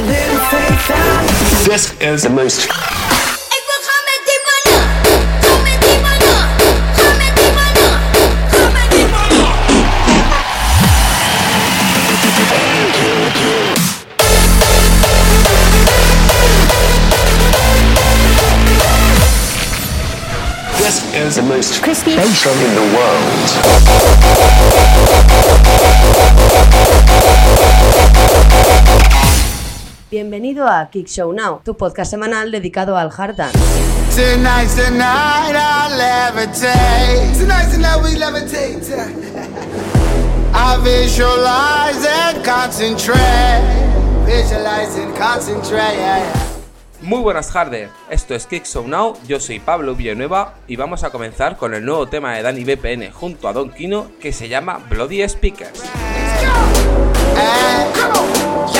This is the most This is the most Crispy. station in the world. Bienvenido a Kick Show Now, tu podcast semanal dedicado al hard dance. Tonight, tonight, I levitate. Tonight, tonight, we levitate. I visualize and concentrate. Visualize and concentrate. yeah, yeah. Muy buenas tardes, esto es Kick Show Now, yo soy Pablo Villanueva y vamos a comenzar con el nuevo tema de Dani BPN junto a Don Kino que se llama Bloody Speakers. And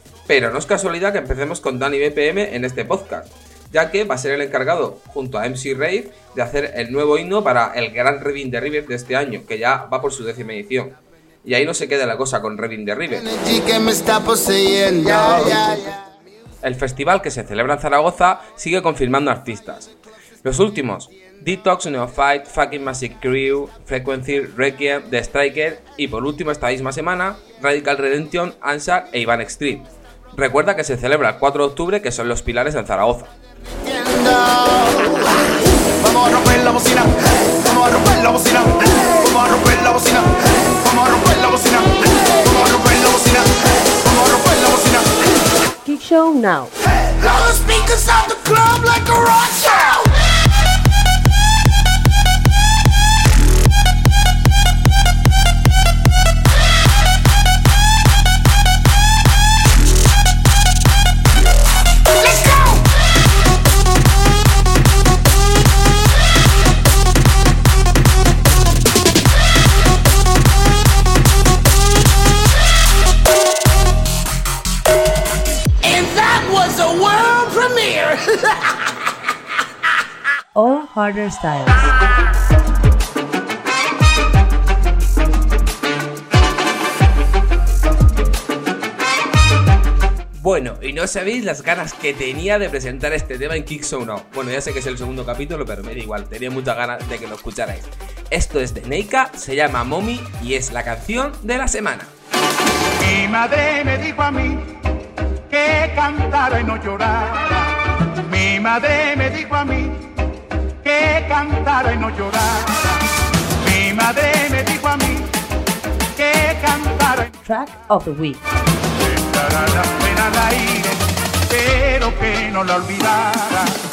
Pero no es casualidad que empecemos con Dani BPM en este podcast, ya que va a ser el encargado, junto a MC Rave, de hacer el nuevo himno para el Gran Revin de River de este año, que ya va por su décima edición. Y ahí no se queda la cosa con Revin de River. El festival que se celebra en Zaragoza sigue confirmando artistas. Los últimos, Detox, Neophyte, Fucking Massive Crew, Frequency, Requiem, The Striker y por último esta misma semana, Radical Redemption, Ansar e Iván Street. Recuerda que se celebra el 4 de octubre, que son los pilares en Zaragoza. Romper Harder Styles. Bueno, y no sabéis las ganas que tenía de presentar este tema en Kick Show Now. Bueno, ya sé que es el segundo capítulo, pero me da igual, tenía muchas ganas de que lo escucharais. Esto es de Neika, se llama Mommy y es la canción de la semana. Mi madre me dijo a mí que cantara y no llorara. Mi madre me dijo a mí que cantara y no llorara. Mi madre me dijo a mí que cantara y Track of the Week. echara la pena al aire, pero que no la olvidara.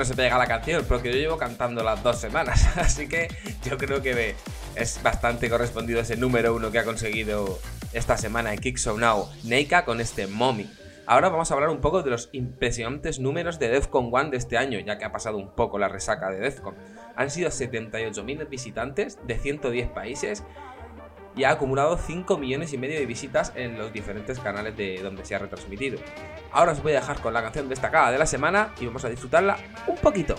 No se pega la canción, porque yo llevo cantando las dos semanas, así que yo creo que es bastante correspondido ese número uno que ha conseguido esta semana en Kick Show Now, Neika con este Mommy. Ahora vamos a hablar un poco de los impresionantes números de Defcon 1 de este año, ya que ha pasado un poco la resaca de Defcon. Han sido 78.000 visitantes de 110 países y ha acumulado 5 millones y medio de visitas en los diferentes canales de donde se ha retransmitido. Ahora os voy a dejar con la canción destacada de la semana y vamos a disfrutarla un poquito.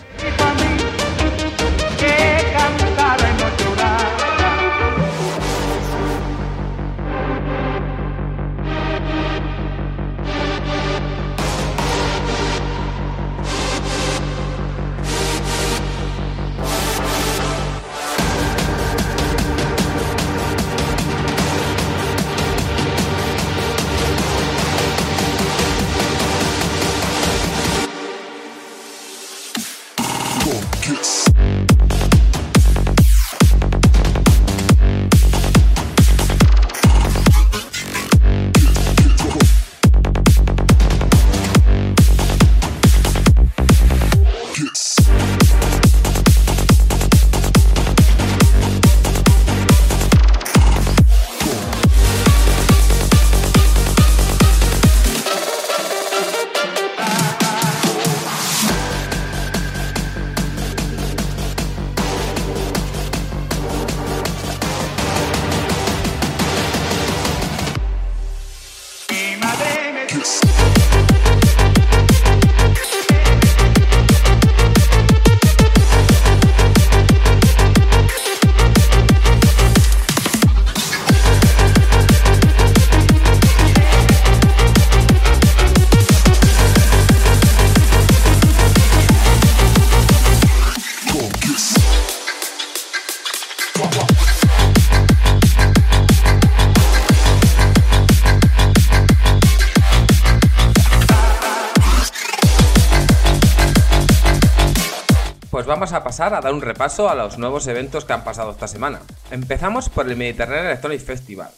Vamos a pasar a dar un repaso a los nuevos eventos que han pasado esta semana. Empezamos por el Mediterranean Electronic Festival,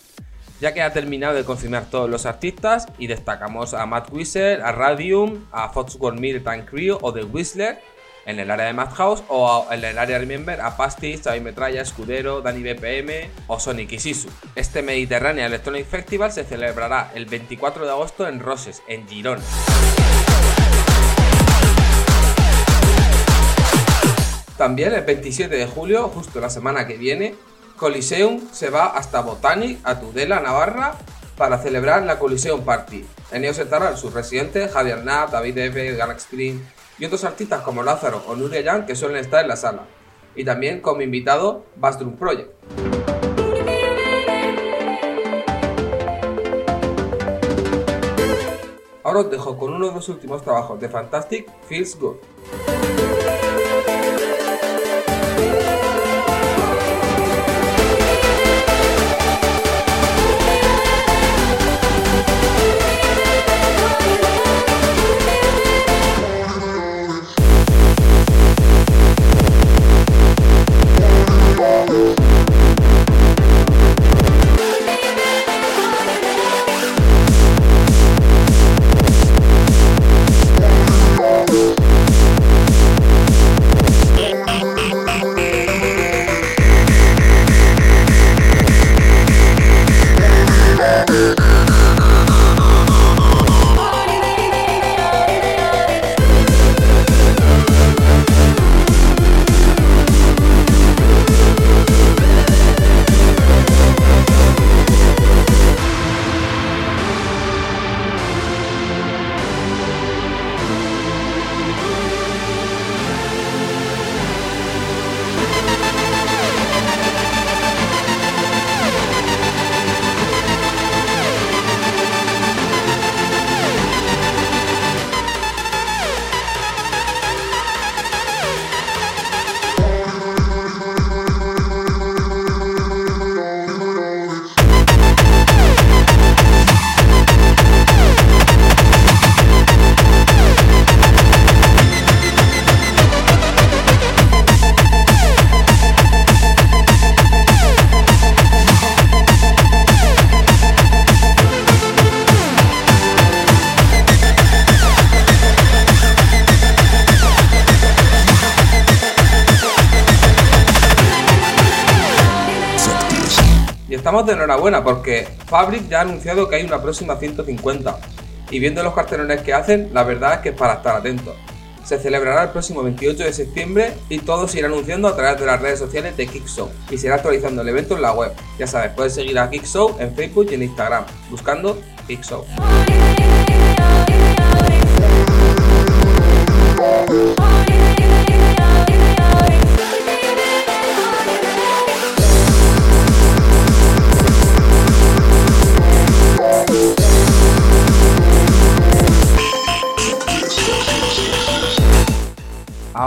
ya que ha terminado de confirmar todos los artistas y destacamos a Matt Whistle, a Radium, a Foxworth Militant Crew o The Whistler en el área de Madhouse o en el área Remember a Pastis, Xavi Metralla, Escudero, Dani BPM o Sonic Isisu. Este Mediterranean Electronic Festival se celebrará el 24 de agosto en Roses, en Girona. También el 27 de julio, justo la semana que viene, Coliseum se va hasta Botanic, a Tudela, Navarra, para celebrar la Coliseum Party. En ellos estarán sus residentes Javier Knapp, David Eve, Galax Green y otros artistas como Lázaro o Nuria Young que suelen estar en la sala. Y también como invitado Bassdrum Project. Ahora os dejo con uno de los últimos trabajos de Fantastic, Feels Good. De enhorabuena porque Fabric ya ha anunciado que hay una próxima 150. Y viendo los cartelones que hacen, la verdad es que es para estar atentos. Se celebrará el próximo 28 de septiembre y todo se irá anunciando a través de las redes sociales de Kickshow y se irá actualizando el evento en la web. Ya sabes, puedes seguir a Kickshow en Facebook y en Instagram, buscando Kickshow.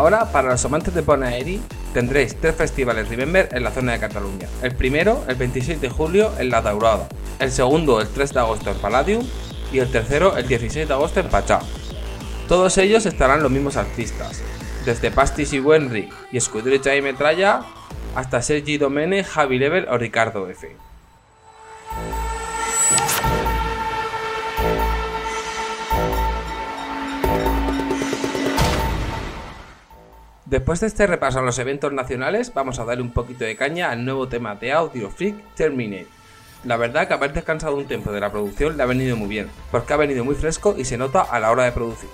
Ahora, para los amantes de Bonaeri, tendréis tres festivales Remember en la zona de Cataluña. El primero, el 26 de julio, en La Daurada. El segundo, el 3 de agosto, en Palladium. Y el tercero, el 16 de agosto, en Pachá. Todos ellos estarán los mismos artistas, desde Pastis y Wenry y Escudero y Metralla, hasta Sergi Domene, Javi Level o Ricardo F. Después de este repaso a los eventos nacionales, vamos a darle un poquito de caña al nuevo tema de Audio Freak Terminate. La verdad que haber descansado un tiempo de la producción le ha venido muy bien, porque ha venido muy fresco y se nota a la hora de producir.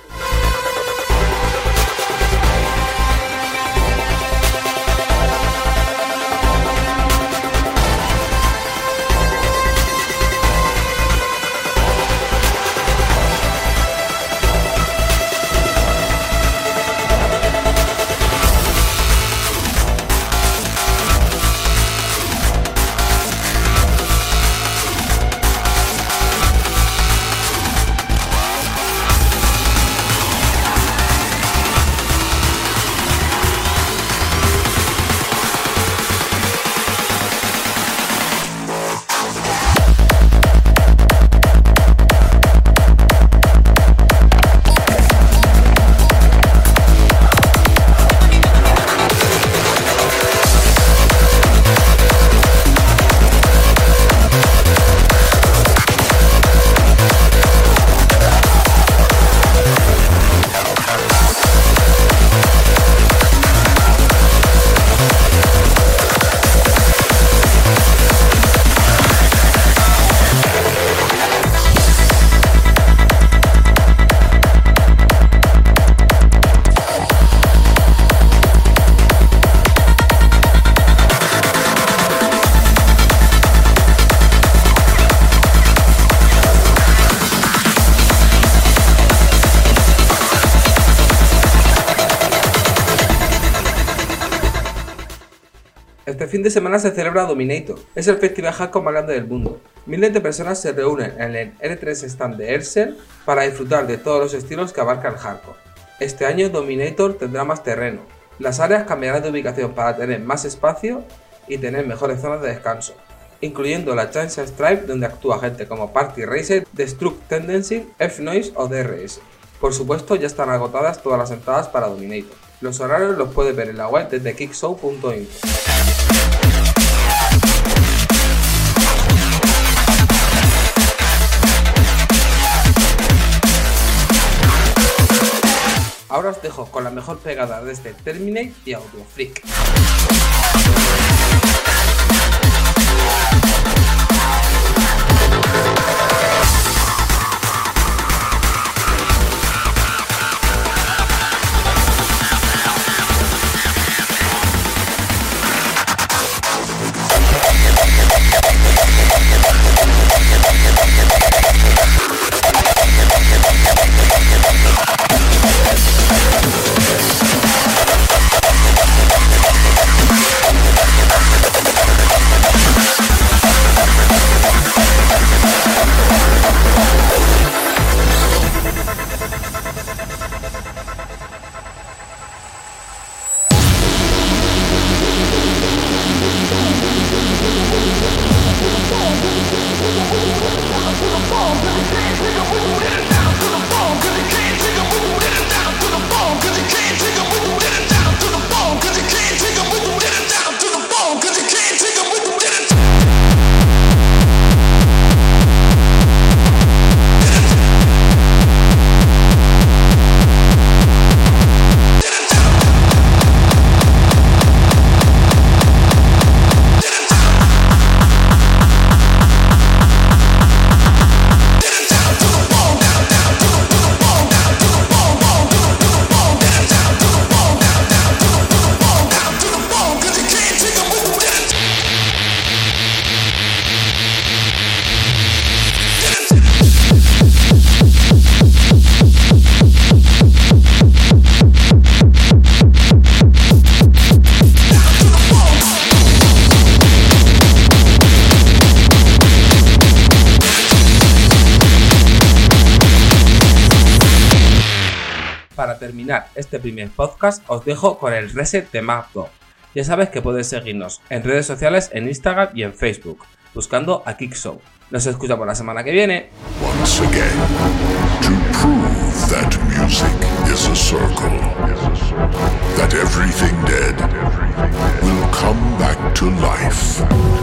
Este fin de semana se celebra Dominator, es el festival hardcore más grande del mundo. Miles de personas se reúnen en el L3 stand de Ersel para disfrutar de todos los estilos que abarca el hardcore. Este año Dominator tendrá más terreno. Las áreas cambiarán de ubicación para tener más espacio y tener mejores zonas de descanso, incluyendo la Chance Stripe donde actúa gente como Party Racer, Destruct Tendency, F-Noise o DRS. Por supuesto ya están agotadas todas las entradas para Dominator. Los horarios los puedes ver en la web desde kickshow.info. Ahora os dejo con la mejor pegada de este Terminate y Audio Freak. Terminar este primer podcast os dejo con el reset de MapDog. Ya sabes que puedes seguirnos en redes sociales, en Instagram y en Facebook, buscando a Kickshow. Nos escuchamos la semana que viene. once everything dead will come back to life.